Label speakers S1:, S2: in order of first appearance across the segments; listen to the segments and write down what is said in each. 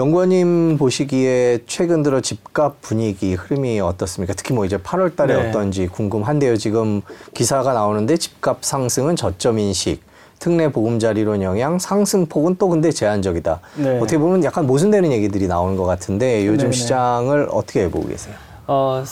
S1: 연구원님 보시기에 최근 들어 집값 분위기 흐름이 어떻습니까? 특히 뭐 이제 8월 달에
S2: 네.
S1: 어떤지 궁금한데요. 지금 기사가 나오는데 집값 상승은 저점 인식, 특례 보금자리론 영향, 상승폭은 또 근데 제한적이다.
S2: 네.
S1: 어떻게 보면 약간 모순되는 얘기들이 나오는 것 같은데 요즘
S2: 네네.
S1: 시장을 어떻게 보고 계세요?
S2: 어,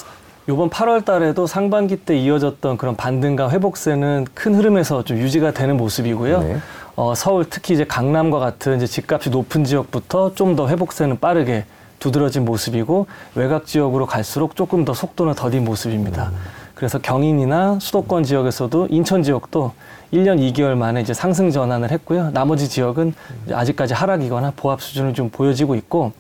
S2: 요번 8월 달에도 상반기 때 이어졌던 그런 반등과 회복세는 큰 흐름에서 좀 유지가 되는 모습이고요.
S1: 네.
S2: 어, 서울 특히 이제 강남과 같은 이제 집값이 높은 지역부터 좀 더 회복세는 빠르게 두드러진 모습이고 외곽 지역으로 갈수록 조금 더 속도는 더딘 모습입니다. 그래서 경인이나 수도권 지역에서도 인천 지역도 1년 2개월 만에 이제 상승 전환을 했고요. 나머지 지역은 아직까지 하락이거나 보합 수준을 좀 보여지고 있고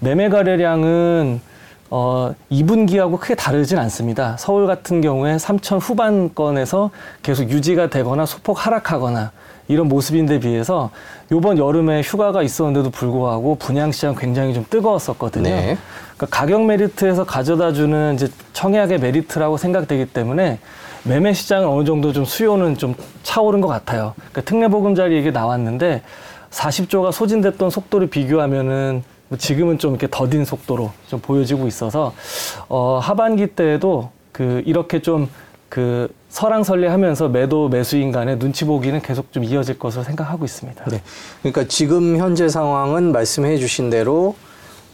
S2: 매매 거래량은 어, 2분기하고 크게 다르진 않습니다. 서울 같은 경우에 3천 후반권에서 계속 유지가 되거나 소폭 하락하거나 이런 모습인데 비해서 요번 여름에 휴가가 있었는데도 불구하고 분양 시장 굉장히 좀 뜨거웠었거든요.
S1: 네.
S2: 그러니까 가격 메리트에서 가져다 주는 이제 청약의 메리트라고 생각되기 때문에 매매 시장은 어느 정도 좀 수요는 좀 차오른 것 같아요. 그러니까 특례보금자리 얘기 나왔는데 40조가 소진됐던 속도를 비교하면은 뭐 지금은 좀 이렇게 더딘 속도로 좀 보여지고 있어서 어 하반기 때에도 그 이렇게 좀그 설왕설래하면서 매도 매수인 간의 눈치 보기는 계속 좀 이어질 것으로 생각하고 있습니다.
S1: 네. 그러니까 지금 현재 상황은 말씀해 주신 대로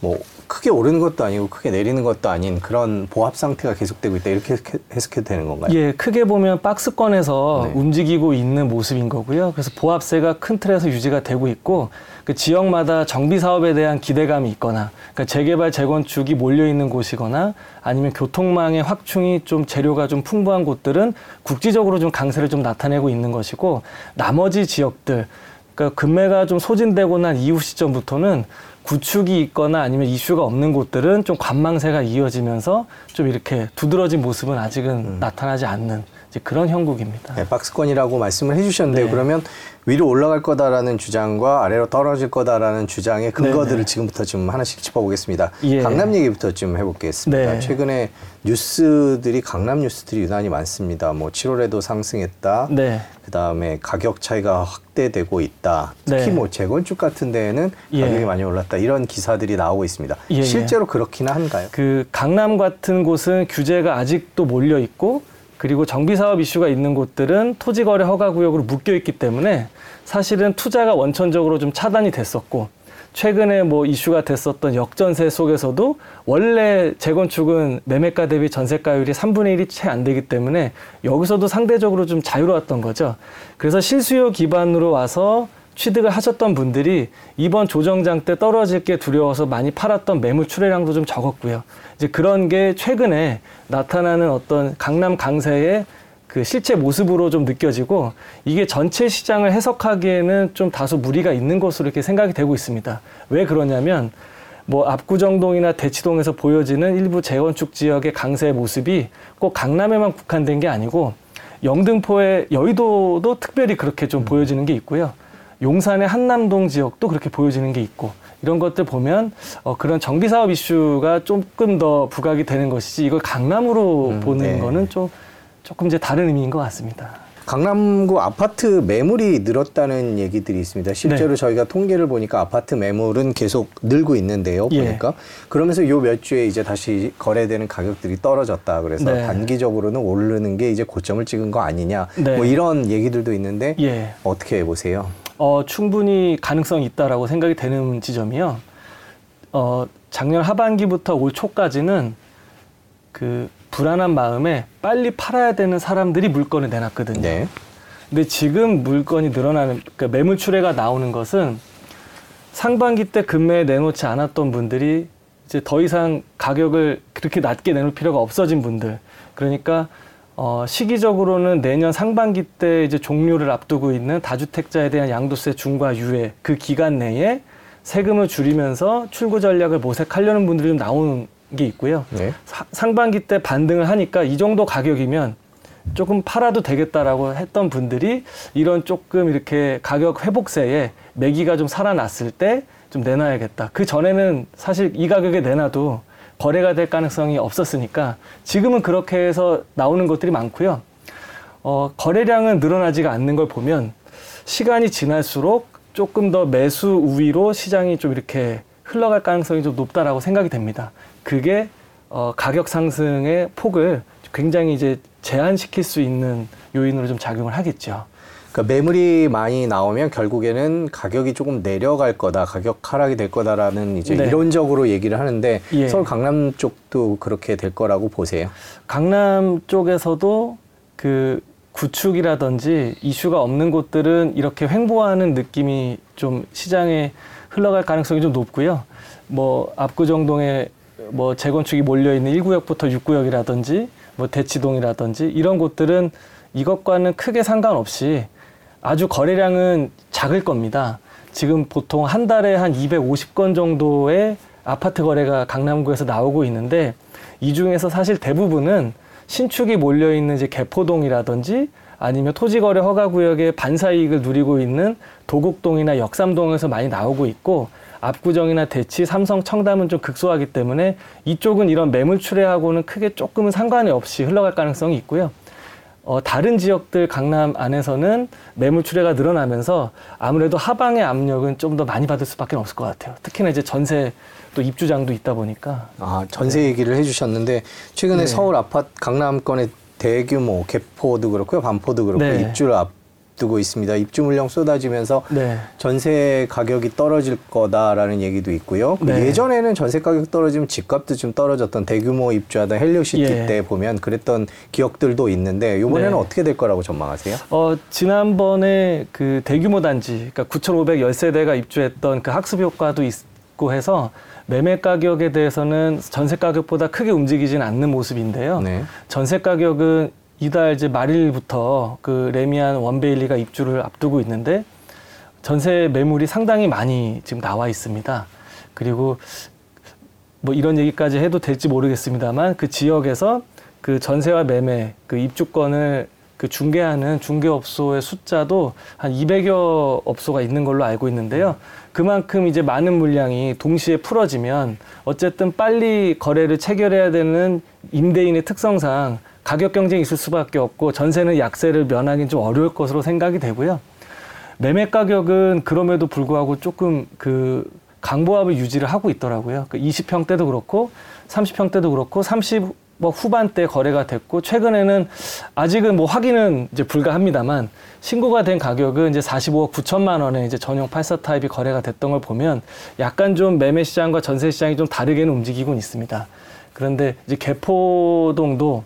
S1: 뭐 크게 오르는 것도 아니고 크게 내리는 것도 아닌 그런 보합 상태가 계속되고 있다. 이렇게 해석해도 되는 건가요?
S2: 예, 크게 보면 박스권에서
S1: 네.
S2: 움직이고 있는 모습인 거고요. 그래서 보합세가 큰 틀에서 유지가 되고 있고 그 지역마다 정비 사업에 대한 기대감이 있거나 그러니까 재개발 재건축이 몰려 있는 곳이거나 아니면 교통망의 확충이 좀 재료가 좀 풍부한 곳들은 국지적으로 좀 강세를 좀 나타내고 있는 것이고 나머지 지역들 그러니까 금매가 좀 소진되고 난 이후 시점부터는 구축이 있거나 아니면 이슈가 없는 곳들은 좀 관망세가 이어지면서 좀 이렇게 두드러진 모습은 아직은 나타나지 않는 그런 형국입니다.
S1: 네, 박스권이라고 말씀을 해주셨는데요.
S2: 네.
S1: 그러면 위로 올라갈 거다라는 주장과 아래로 떨어질 거다라는 주장의 근거들을
S2: 네, 네.
S1: 지금부터 좀 하나씩 짚어보겠습니다.
S2: 예.
S1: 강남 얘기부터 좀 해보겠습니다.
S2: 네.
S1: 최근에 뉴스들이 강남 뉴스들이 유난히 많습니다. 뭐 7월에도 상승했다.
S2: 네.
S1: 그 다음에 가격 차이가 확대되고 있다. 특히
S2: 네.
S1: 뭐 재건축 같은 데에는
S2: 예.
S1: 가격이 많이 올랐다. 이런 기사들이 나오고 있습니다.
S2: 예, 예.
S1: 실제로 그렇기는 한가요?
S2: 그 강남 같은 곳은 규제가 아직도 몰려 있고 그리고 정비 사업 이슈가 있는 곳들은 토지 거래 허가 구역으로 묶여 있기 때문에 사실은 투자가 원천적으로 좀 차단이 됐었고 최근에 뭐 이슈가 됐었던 역전세 속에서도 원래 재건축은 매매가 대비 전세가율이 3분의 1이 채 안 되기 때문에 여기서도 상대적으로 좀 자유로웠던 거죠. 그래서 실수요 기반으로 와서 취득을 하셨던 분들이 이번 조정장 때 떨어질 게 두려워서 많이 팔았던 매물 출회량도 좀 적었고요. 이제 그런 게 최근에 나타나는 어떤 강남 강세의 그 실제 모습으로 좀 느껴지고 이게 전체 시장을 해석하기에는 좀 다소 무리가 있는 것으로 이렇게 생각이 되고 있습니다. 왜 그러냐면 뭐 압구정동이나 대치동에서 보여지는 일부 재건축 지역의 강세의 모습이 꼭 강남에만 국한된 게 아니고 영등포의 여의도도 특별히 그렇게 좀 보여지는 게 있고요. 용산의 한남동 지역도 그렇게 보여지는 게 있고 이런 것들 보면 어, 그런 정비 사업 이슈가 조금 더 부각이 되는 것이지 이걸 강남으로
S1: 음,
S2: 보는
S1: 네.
S2: 거는 좀 조금 이제 다른 의미인 것 같습니다.
S1: 강남구 아파트 매물이 늘었다는 얘기들이 있습니다. 실제로
S2: 네.
S1: 저희가 통계를 보니까 아파트 매물은 계속 늘고 있는데요.
S2: 예.
S1: 보니까 그러면서 요 몇 주에 이제 다시 거래되는 가격들이 떨어졌다. 그래서
S2: 네.
S1: 단기적으로는 오르는 게 이제 고점을 찍은 거 아니냐.
S2: 네.
S1: 뭐 이런 얘기들도 있는데
S2: 예.
S1: 어떻게 보세요?
S2: 어, 충분히 가능성이 있다라고 생각이 되는 지점이요. 어, 작년 하반기부터 올 초까지는 그 불안한 마음에 빨리 팔아야 되는 사람들이 물건을 내놨거든요.
S1: 네.
S2: 근데 지금 물건이 늘어나는 그러니까 매물 출회가 나오는 것은 상반기 때 금매에 내놓지 않았던 분들이 이제 더 이상 가격을 그렇게 낮게 내놓을 필요가 없어진 분들. 그러니까 어, 시기적으로는 내년 상반기 때 이제 종료를 앞두고 있는 다주택자에 대한 양도세 중과 유예 그 기간 내에 세금을 줄이면서 출구 전략을 모색하려는 분들이 좀 나오는 게 있고요.
S1: 네.
S2: 사- 상반기 때 반등을 하니까 이 정도 가격이면 조금 팔아도 되겠다라고 했던 분들이 이런 조금 이렇게 가격 회복세에 매기가 좀 살아났을 때 좀 내놔야겠다. 그 전에는 사실 이 가격에 내놔도 거래가 될 가능성이 없었으니까 지금은 그렇게 해서 나오는 것들이 많고요. 어, 거래량은 늘어나지가 않는 걸 보면 시간이 지날수록 조금 더 매수 우위로 시장이 좀 이렇게 흘러갈 가능성이 좀 높다라고 생각이 됩니다. 그게 어, 가격 상승의 폭을 굉장히 이제 제한시킬 수 있는 요인으로 좀 작용을 하겠죠.
S1: 그러니까 매물이 많이 나오면 결국에는 가격이 조금 내려갈 거다, 가격 하락이 될 거다라는 이제
S2: 네.
S1: 이론적으로 얘기를 하는데
S2: 예.
S1: 서울 강남 쪽도 그렇게 될 거라고 보세요.
S2: 강남 쪽에서도 그 구축이라든지 이슈가 없는 곳들은 이렇게 횡보하는 느낌이 좀 시장에 흘러갈 가능성이 좀 높고요. 뭐 압구정동에 뭐 재건축이 몰려 있는 1구역부터 6구역이라든지 뭐 대치동이라든지 이런 곳들은 이것과는 크게 상관없이 아주 거래량은 작을 겁니다. 지금 보통 한 달에 한 250건 정도의 아파트 거래가 강남구에서 나오고 있는데 이 중에서 사실 대부분은 신축이 몰려 있는 이제 개포동이라든지 아니면 토지거래 허가구역의 반사이익을 누리고 있는 도곡동이나 역삼동에서 많이 나오고 있고 압구정이나 대치, 삼성, 청담은 좀 극소하기 때문에 이쪽은 이런 매물 출회하고는 크게 조금은 상관이 없이 흘러갈 가능성이 있고요. 어, 다른 지역들 강남 안에서는 매물 출회가 늘어나면서 아무래도 하방의 압력은 좀 더 많이 받을 수밖에 없을 것 같아요. 특히나 이제 전세 또 입주장도 있다 보니까
S1: 아, 전세 얘기를 해주셨는데 최근에
S2: 네.
S1: 서울 아파트 강남권의 대규모 개포도 그렇고요, 반포도 그렇고
S2: 네.
S1: 입주를 앞 두고 있습니다. 입주 물량 쏟아지면서
S2: 네.
S1: 전세 가격이 떨어질 거다라는 얘기도 있고요. 그
S2: 네.
S1: 예전에는 전세 가격 떨어지면 집값도 좀 떨어졌던 대규모 입주하던 헬리오시티
S2: 예.
S1: 때 보면 그랬던 기억들도 있는데 이번에는
S2: 네.
S1: 어떻게 될 거라고 전망하세요?
S2: 어, 지난번에 그 대규모 단지, 그러니까 9,510세대가 입주했던 그 학습 효과도 있고 해서 매매 가격에 대해서는 전세 가격보다 크게 움직이진 않는 모습인데요.
S1: 네.
S2: 전세 가격은 이달 이제 말일부터 그 레미안 원베일리가 입주를 앞두고 있는데 전세 매물이 상당히 많이 지금 나와 있습니다. 그리고 뭐 이런 얘기까지 해도 될지 모르겠습니다만 그 지역에서 그 전세와 매매 그 입주권을 그 중개하는 중개업소의 숫자도 한 200여 업소가 있는 걸로 알고 있는데요. 그만큼 이제 많은 물량이 동시에 풀어지면 어쨌든 빨리 거래를 체결해야 되는 임대인의 특성상 가격 경쟁이 있을 수밖에 없고 전세는 약세를 면하기는 좀 어려울 것으로 생각이 되고요. 매매 가격은 그럼에도 불구하고 조금 그 강보합을 유지를 하고 있더라고요. 그 20평대도 그렇고 30평대도 그렇고 30 뭐 후반대 거래가 됐고 최근에는 아직은 뭐 확인은 이제 불가합니다만 신고가 된 가격은 이제 45억 9천만 원에 이제 전용 84 타입이 거래가 됐던 걸 보면 약간 좀 매매 시장과 전세 시장이 좀 다르게는 움직이곤 있습니다. 그런데 이제 개포동도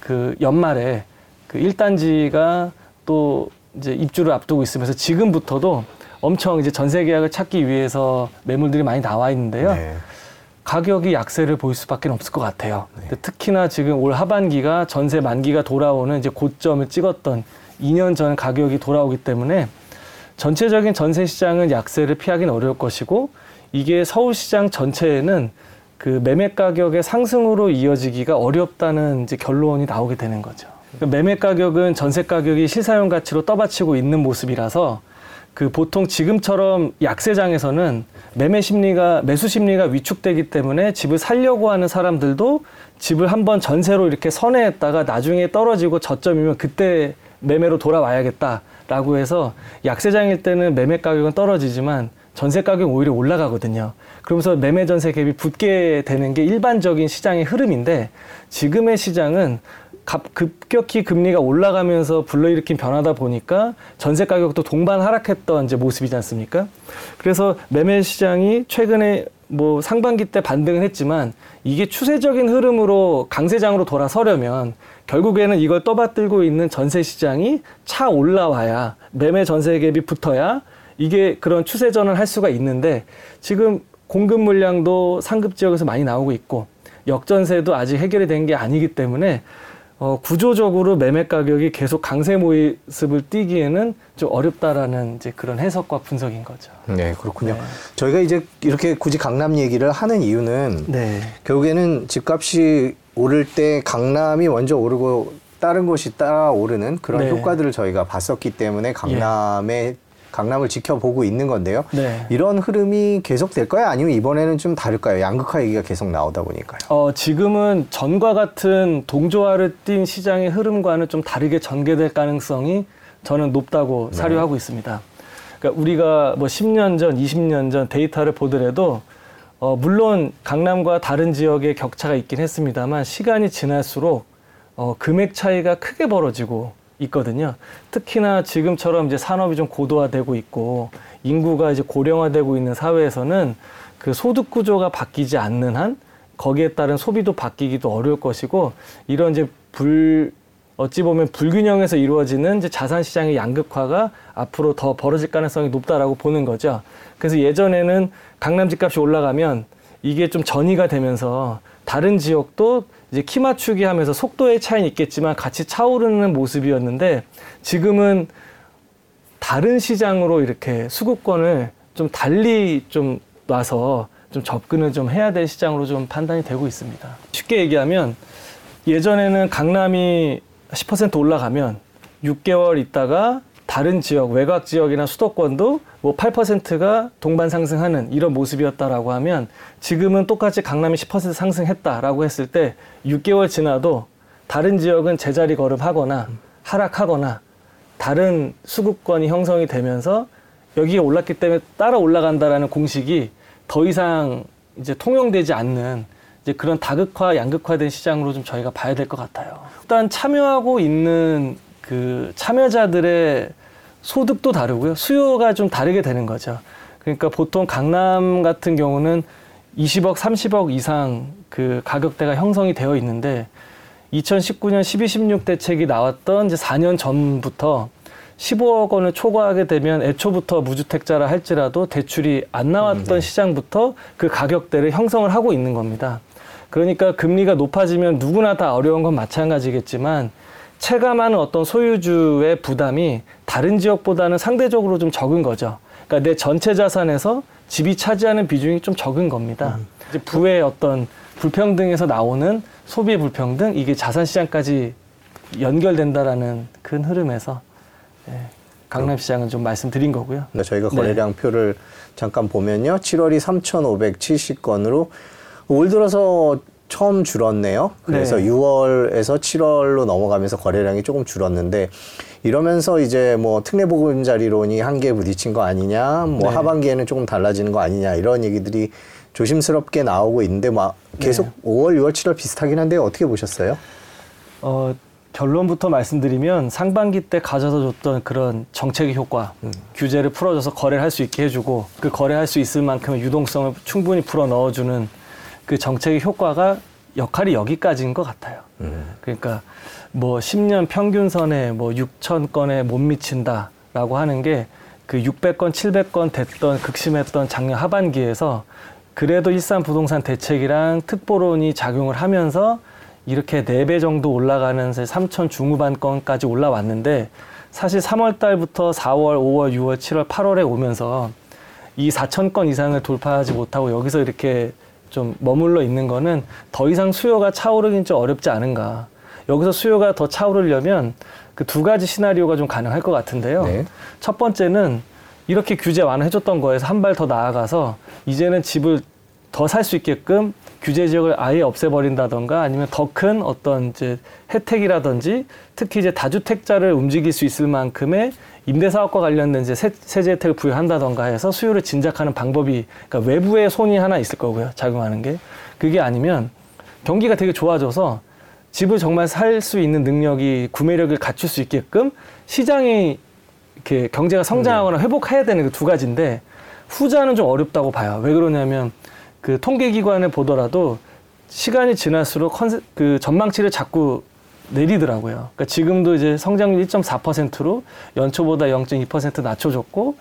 S2: 그 연말에 그 1단지가 또 이제 입주를 앞두고 있으면서 지금부터도 엄청 이제 전세 계약을 찾기 위해서 매물들이 많이 나와 있는데요.
S1: 네.
S2: 가격이 약세를 보일 수밖에 없을 것 같아요. 근데 특히나 지금 올 하반기가 전세 만기가 돌아오는 이제 고점을 찍었던 2년 전 가격이 돌아오기 때문에 전체적인 전세 시장은 약세를 피하기는 어려울 것이고 이게 서울 시장 전체에는 그 매매 가격의 상승으로 이어지기가 어렵다는 이제 결론이 나오게 되는 거죠. 그러니까 매매 가격은 전세 가격이 실사용 가치로 떠받치고 있는 모습이라서 그 보통 지금처럼 약세장에서는 매매 심리가 매수 심리가 위축되기 때문에 집을 살려고 하는 사람들도 집을 한번 전세로 이렇게 선회했다가 나중에 떨어지고 저점이면 그때 매매로 돌아와야겠다라고 해서 약세장일 때는 매매 가격은 떨어지지만 전세 가격은 오히려 올라가거든요. 그러면서 매매 전세 갭이 붙게 되는 게 일반적인 시장의 흐름인데 지금의 시장은 갑- 급격히 금리가 올라가면서 불러일으킨 변화다 보니까 전세 가격도 동반 하락했던 이제 모습이지 않습니까? 그래서 매매 시장이 최근에 뭐 상반기 때 반등은 했지만 이게 추세적인 흐름으로 강세장으로 돌아서려면 결국에는 이걸 떠받들고 있는 전세 시장이 차 올라와야 매매 전세 갭이 붙어야 이게 그런 추세전을 할 수가 있는데 지금 공급 물량도 상급 지역에서 많이 나오고 있고 역전세도 아직 해결이 된 게 아니기 때문에 어, 구조적으로 매매 가격이 계속 강세 모습을 띠기에는 좀 어렵다라는 이제 그런 해석과 분석인 거죠.
S1: 네, 그렇군요.
S2: 네.
S1: 저희가 이제 이렇게 굳이 강남 얘기를 하는 이유는
S2: 네.
S1: 결국에는 집값이 오를 때 강남이 먼저 오르고 다른 곳이 따라 오르는 그런
S2: 네.
S1: 효과들을 저희가 봤었기 때문에 강남의 강남을 지켜보고 있는 건데요.
S2: 네.
S1: 이런 흐름이 계속될 까요 아니면 이번에는 좀 다를까요? 양극화 얘기가 계속 나오다 보니까요.
S2: 어, 지금은 전과 같은 동조화를 띈 시장의 흐름과는 좀 다르게 전개될 가능성이 저는 높다고
S1: 네.
S2: 사료하고 있습니다. 그러니까 우리가 뭐 10년 전, 20년 전 데이터를 보더라도 어, 물론 강남과 다른 지역의 격차가 있긴 했습니다만 시간이 지날수록 어, 금액 차이가 크게 벌어지고 있거든요. 특히나 지금처럼 이제 산업이 좀 고도화되고 있고 인구가 이제 고령화되고 있는 사회에서는 그 소득 구조가 바뀌지 않는 한 거기에 따른 소비도 바뀌기도 어려울 것이고 이런 이제 불 어찌 보면 불균형에서 이루어지는 이제 자산 시장의 양극화가 앞으로 더 벌어질 가능성이 높다라고 보는 거죠. 그래서 예전에는 강남 집값이 올라가면 이게 좀 전이가 되면서 다른 지역도 이제 키 맞추기 하면서 속도의 차이는 있겠지만 같이 차오르는 모습이었는데 지금은 다른 시장으로 이렇게 수급권을 좀 달리 좀 놔서 좀 접근을 좀 해야 될 시장으로 좀 판단이 되고 있습니다. 쉽게 얘기하면 예전에는 강남이 10% 올라가면 6개월 있다가 다른 지역, 외곽 지역이나 수도권도 뭐 8%가 동반 상승하는 이런 모습이었다라고 하면 지금은 똑같이 강남이 10% 상승했다라고 했을 때 6개월 지나도 다른 지역은 제자리 걸음하거나 하락하거나 다른 수급권이 형성이 되면서 여기에 올랐기 때문에 따라 올라간다라는 공식이 더 이상 이제 통용되지 않는 이제 그런 다극화, 양극화된 시장으로 좀 저희가 봐야 될 것 같아요. 일단 참여하고 있는 그 참여자들의 소득도 다르고요. 수요가 좀 다르게 되는 거죠. 그러니까 보통 강남 같은 경우는 20억, 30억 이상 그 가격대가 형성이 되어 있는데 2019년 12, 16 대책이 나왔던 이제 4년 전부터 15억 원을 초과하게 되면 애초부터 무주택자라 할지라도 대출이 안 나왔던
S1: 음, 네.
S2: 시장부터 그 가격대를 형성을 하고 있는 겁니다. 그러니까 금리가 높아지면 누구나 다 어려운 건 마찬가지겠지만 체감하는 어떤 소유주의 부담이 다른 지역보다는 상대적으로 좀 적은 거죠. 그러니까 내 전체 자산에서 집이 차지하는 비중이 좀 적은 겁니다. 이제 부의 어떤 불평등에서 나오는 소비의 불평등 이게 자산 시장까지 연결된다라는 큰 흐름에서 예, 강남 시장은 좀 말씀드린 거고요.
S1: 근데 저희가
S2: 네.
S1: 거래량 표를 잠깐 보면요. 7월이 3,570건으로 올 들어서 처음 줄었네요. 그래서
S2: 네.
S1: 6월에서 7월로 넘어가면서 거래량이 조금 줄었는데 이러면서 이제 뭐 특례 보금자리론이 한계에 부딪힌 거 아니냐, 뭐
S2: 네.
S1: 하반기에는 조금 달라지는 거 아니냐 이런 얘기들이 조심스럽게 나오고 있는데 막 계속
S2: 네.
S1: 5월, 6월, 7월 비슷하긴 한데 어떻게 보셨어요?
S2: 어, 결론부터 말씀드리면 상반기 때 가져다 줬던 그런 정책의 효과, 규제를 풀어줘서 거래를 할 수 있게 해주고 그 거래할 수 있을 만큼의 유동성을 충분히 풀어 넣어주는 그 정책의 효과가 역할이 여기까지인 것 같아요. 그러니까 뭐 10년 평균선에 뭐 6천 건에 못 미친다라고 하는 게 그 600건, 700건 됐던 극심했던 작년 하반기에서 그래도 일산 부동산 대책이랑 특보론이 작용을 하면서 이렇게 네 배 정도 올라가는 3천 중후반 건까지 올라왔는데 사실 3월 달부터 4월, 5월, 6월, 7월, 8월에 오면서 이 4천 건 이상을 돌파하지 못하고 여기서 이렇게 좀 머물러 있는 거는 더 이상 수요가 차오르긴 좀 어렵지 않은가. 여기서 수요가 더 차오르려면 그 두 가지 시나리오가 좀 가능할 것 같은데요.
S1: 네.
S2: 첫 번째는 이렇게 규제 완화해줬던 거에서 한 발 더 나아가서 이제는 집을 더 살 수 있게끔 규제 지역을 아예 없애버린다던가 아니면 더 큰 어떤 이제 혜택이라든지 특히 이제 다주택자를 움직일 수 있을 만큼의 임대사업과 관련된 이제 세- 세제 혜택을 부여한다던가 해서 수요를 진작하는 방법이 그러니까 외부의 손이 하나 있을 거고요 작용하는 게 그게 아니면 경기가 되게 좋아져서 집을 정말 살 수 있는 능력이 구매력을 갖출 수 있게끔 시장이 이렇게 경제가 성장하거나 회복해야 되는 그 두 가지인데 후자는 좀 어렵다고 봐요. 왜 그러냐면 그 통계기관을 보더라도 시간이 지날수록 컨세, 그 전망치를 자꾸 내리더라고요. 그러니까 지금도 이제 성장률 1.4%로 연초보다 0.2% 낮춰줬고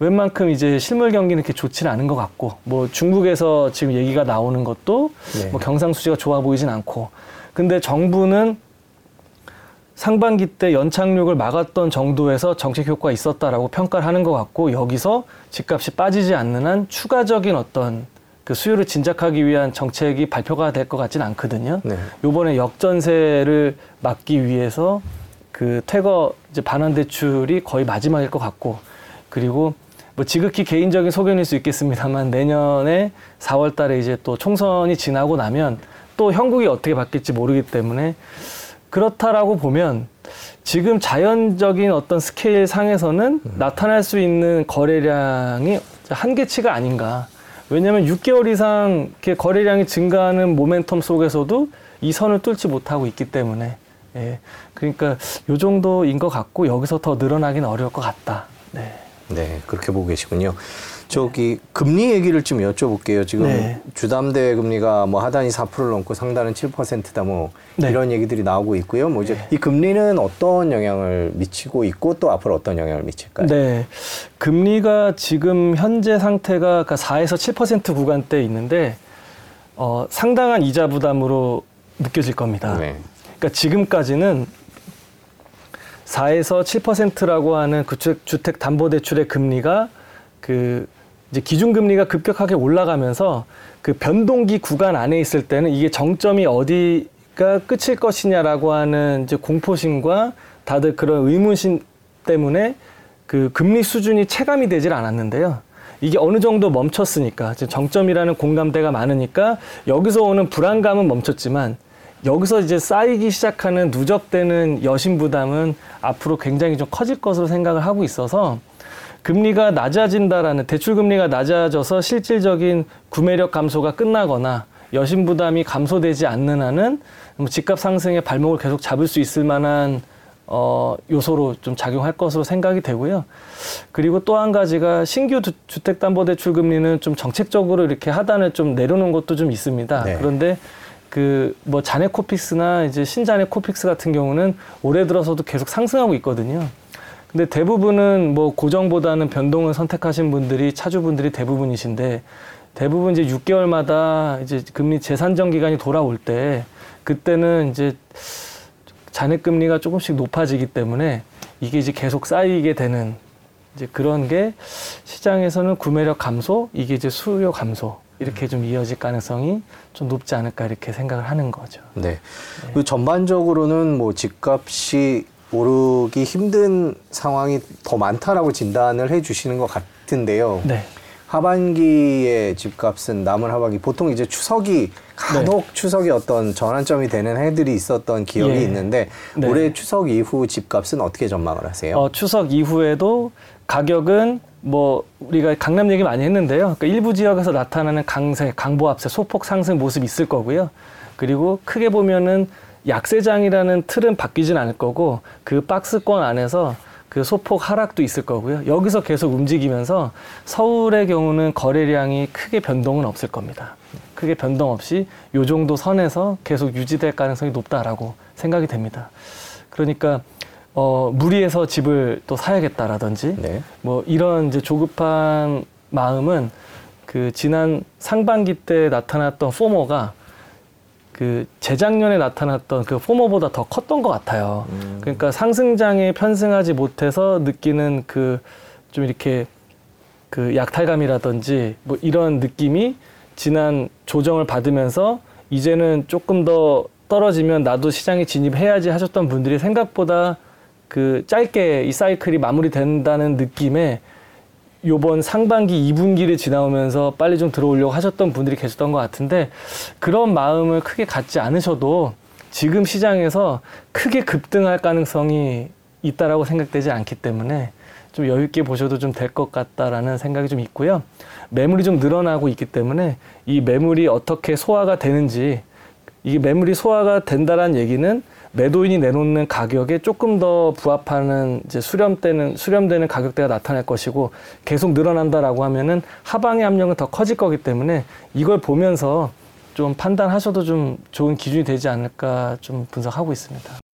S2: 웬만큼 이제 실물 경기는 그렇게 좋지는 않은 것 같고 뭐 중국에서 지금 얘기가 나오는 것도
S1: 네.
S2: 뭐 경상수지가 좋아 보이진 않고 근데 정부는 상반기 때 연착륙을 막았던 정도에서 정책 효과가 있었다라고 평가를 하는 것 같고 여기서 집값이 빠지지 않는 한 추가적인 어떤 그 수요를 진작하기 위한 정책이 발표가 될 것 같지는 않거든요.
S1: 네.
S2: 요번에 역전세를 막기 위해서 그 퇴거 이제 반환 대출이 거의 마지막일 것 같고 그리고 뭐 지극히 개인적인 소견일 수 있겠습니다만 내년에 4월 달에 이제 또 총선이 지나고 나면 또 형국이 어떻게 바뀔지 모르기 때문에 그렇다라고 보면 지금 자연적인 어떤 스케일 상에서는 나타날 수 있는 거래량이 한계치가 아닌가. 왜냐하면 6개월 이상 거래량이 증가하는 모멘텀 속에서도 이 선을 뚫지 못하고 있기 때문에 예. 그러니까 요 정도인 것 같고 여기서 더 늘어나기는 어려울 것 같다. 네.
S1: 네, 그렇게 보고 계시군요. 저기 금리 얘기를 좀 여쭤볼게요. 지금
S2: 네.
S1: 주담대 금리가 뭐 하단이 4%를 넘고 상단은 7%다 뭐
S2: 네.
S1: 이런 얘기들이 나오고 있고요. 뭐 이제 이 금리는 어떤 영향을 미치고 있고 또 앞으로 어떤 영향을 미칠까요?
S2: 네. 금리가 지금 현재 상태가 그러니까 4에서 7% 구간대에 있는데 어, 상당한 이자 부담으로 느껴질 겁니다.
S1: 네.
S2: 그러니까 지금까지는 4에서 7%라고 하는 그 주택 담보 대출의 금리가 그 이제 기준 금리가 급격하게 올라가면서 그 변동기 구간 안에 있을 때는 이게 정점이 어디가 끝일 것이냐라고 하는 이제 공포심과 다들 그런 의문심 때문에 그 금리 수준이 체감이 되질 않았는데요. 이게 어느 정도 멈췄으니까 정점이라는 공감대가 많으니까 여기서 오는 불안감은 멈췄지만 여기서 이제 쌓이기 시작하는 누적되는 여신 부담은 앞으로 굉장히 좀 커질 것으로 생각을 하고 있어서 금리가 낮아진다라는 대출 금리가 낮아져서 실질적인 구매력 감소가 끝나거나 여신 부담이 감소되지 않는 한은 뭐 집값 상승의 발목을 계속 잡을 수 있을 만한 어, 요소로 좀 작용할 것으로 생각이 되고요. 그리고 또 한 가지가 신규 주- 주택담보대출 금리는 좀 정책적으로 이렇게 하단을 좀 내려놓은 것도 좀 있습니다.
S1: 네.
S2: 그런데 그뭐 자네코픽스나 이제 신자네코픽스 같은 경우는 올해 들어서도 계속 상승하고 있거든요. 근데 대부분은 뭐 고정보다는 변동을 선택하신 분들이 차주분들이 대부분이신데 대부분 이제 6개월마다 이제 금리 재산정 기간이 돌아올 때 그때는 이제 잔액 금리가 조금씩 높아지기 때문에 이게 이제 계속 쌓이게 되는 이제 그런 게 시장에서는 구매력 감소, 이게 이제 수요 감소 이렇게 좀 이어질 가능성이 좀 높지 않을까 이렇게 생각을 하는 거죠.
S1: 네. 그 전반적으로는 뭐 집값이 오르기 힘든 상황이 더 많다라고 진단을 해 주시는 것 같은데요.
S2: 네.
S1: 하반기의 집값은 남은 하반기 보통 이제 추석이 간혹 추석이 어떤 전환점이 되는 해들이 있었던 기억이
S2: 예.
S1: 있는데
S2: 네.
S1: 올해 추석 이후 집값은 어떻게 전망을 하세요?
S2: 어, 추석 이후에도 가격은 뭐 우리가 강남 얘기 많이 했는데요. 그러니까 일부 지역에서 나타나는 강세, 강보합세, 소폭 상승 모습이 있을 거고요. 그리고 크게 보면은 약세장이라는 틀은 바뀌진 않을 거고 그 박스권 안에서 그 소폭 하락도 있을 거고요. 여기서 계속 움직이면서 서울의 경우는 거래량이 크게 변동은 없을 겁니다. 크게 변동 없이 요 정도 선에서 계속 유지될 가능성이 높다라고 생각이 됩니다. 그러니까 어, 무리해서 집을 또 사야겠다라든지
S1: 네.
S2: 뭐 이런 이제 조급한 마음은 그 지난 상반기 때 나타났던 포모가 그 재작년에 나타났던 그 포모보다 더 컸던 것 같아요. 그러니까 상승장에 편승하지 못해서 느끼는 그 좀 이렇게 그 약탈감이라든지 뭐 이런 느낌이 지난 조정을 받으면서 이제는 조금 더 떨어지면 나도 시장에 진입해야지 하셨던 분들이 생각보다 그 짧게 이 사이클이 마무리된다는 느낌에 요번 상반기 2분기를 지나오면서 빨리 좀 들어오려고 하셨던 분들이 계셨던 것 같은데 그런 마음을 크게 갖지 않으셔도 지금 시장에서 크게 급등할 가능성이 있다라고 생각되지 않기 때문에 좀 여유 있게 보셔도 좀 될 것 같다라는 생각이 좀 있고요. 매물이 좀 늘어나고 있기 때문에 이 매물이 어떻게 소화가 되는지 이게 매물이 소화가 된다라는 얘기는 매도인이 내놓는 가격에 조금 더 부합하는 이제 수렴되는 수렴되는 가격대가 나타날 것이고 계속 늘어난다라고 하면은 하방의 압력은 더 커질 거기 때문에 이걸 보면서 좀 판단하셔도 좀 좋은 기준이 되지 않을까 좀 분석하고 있습니다.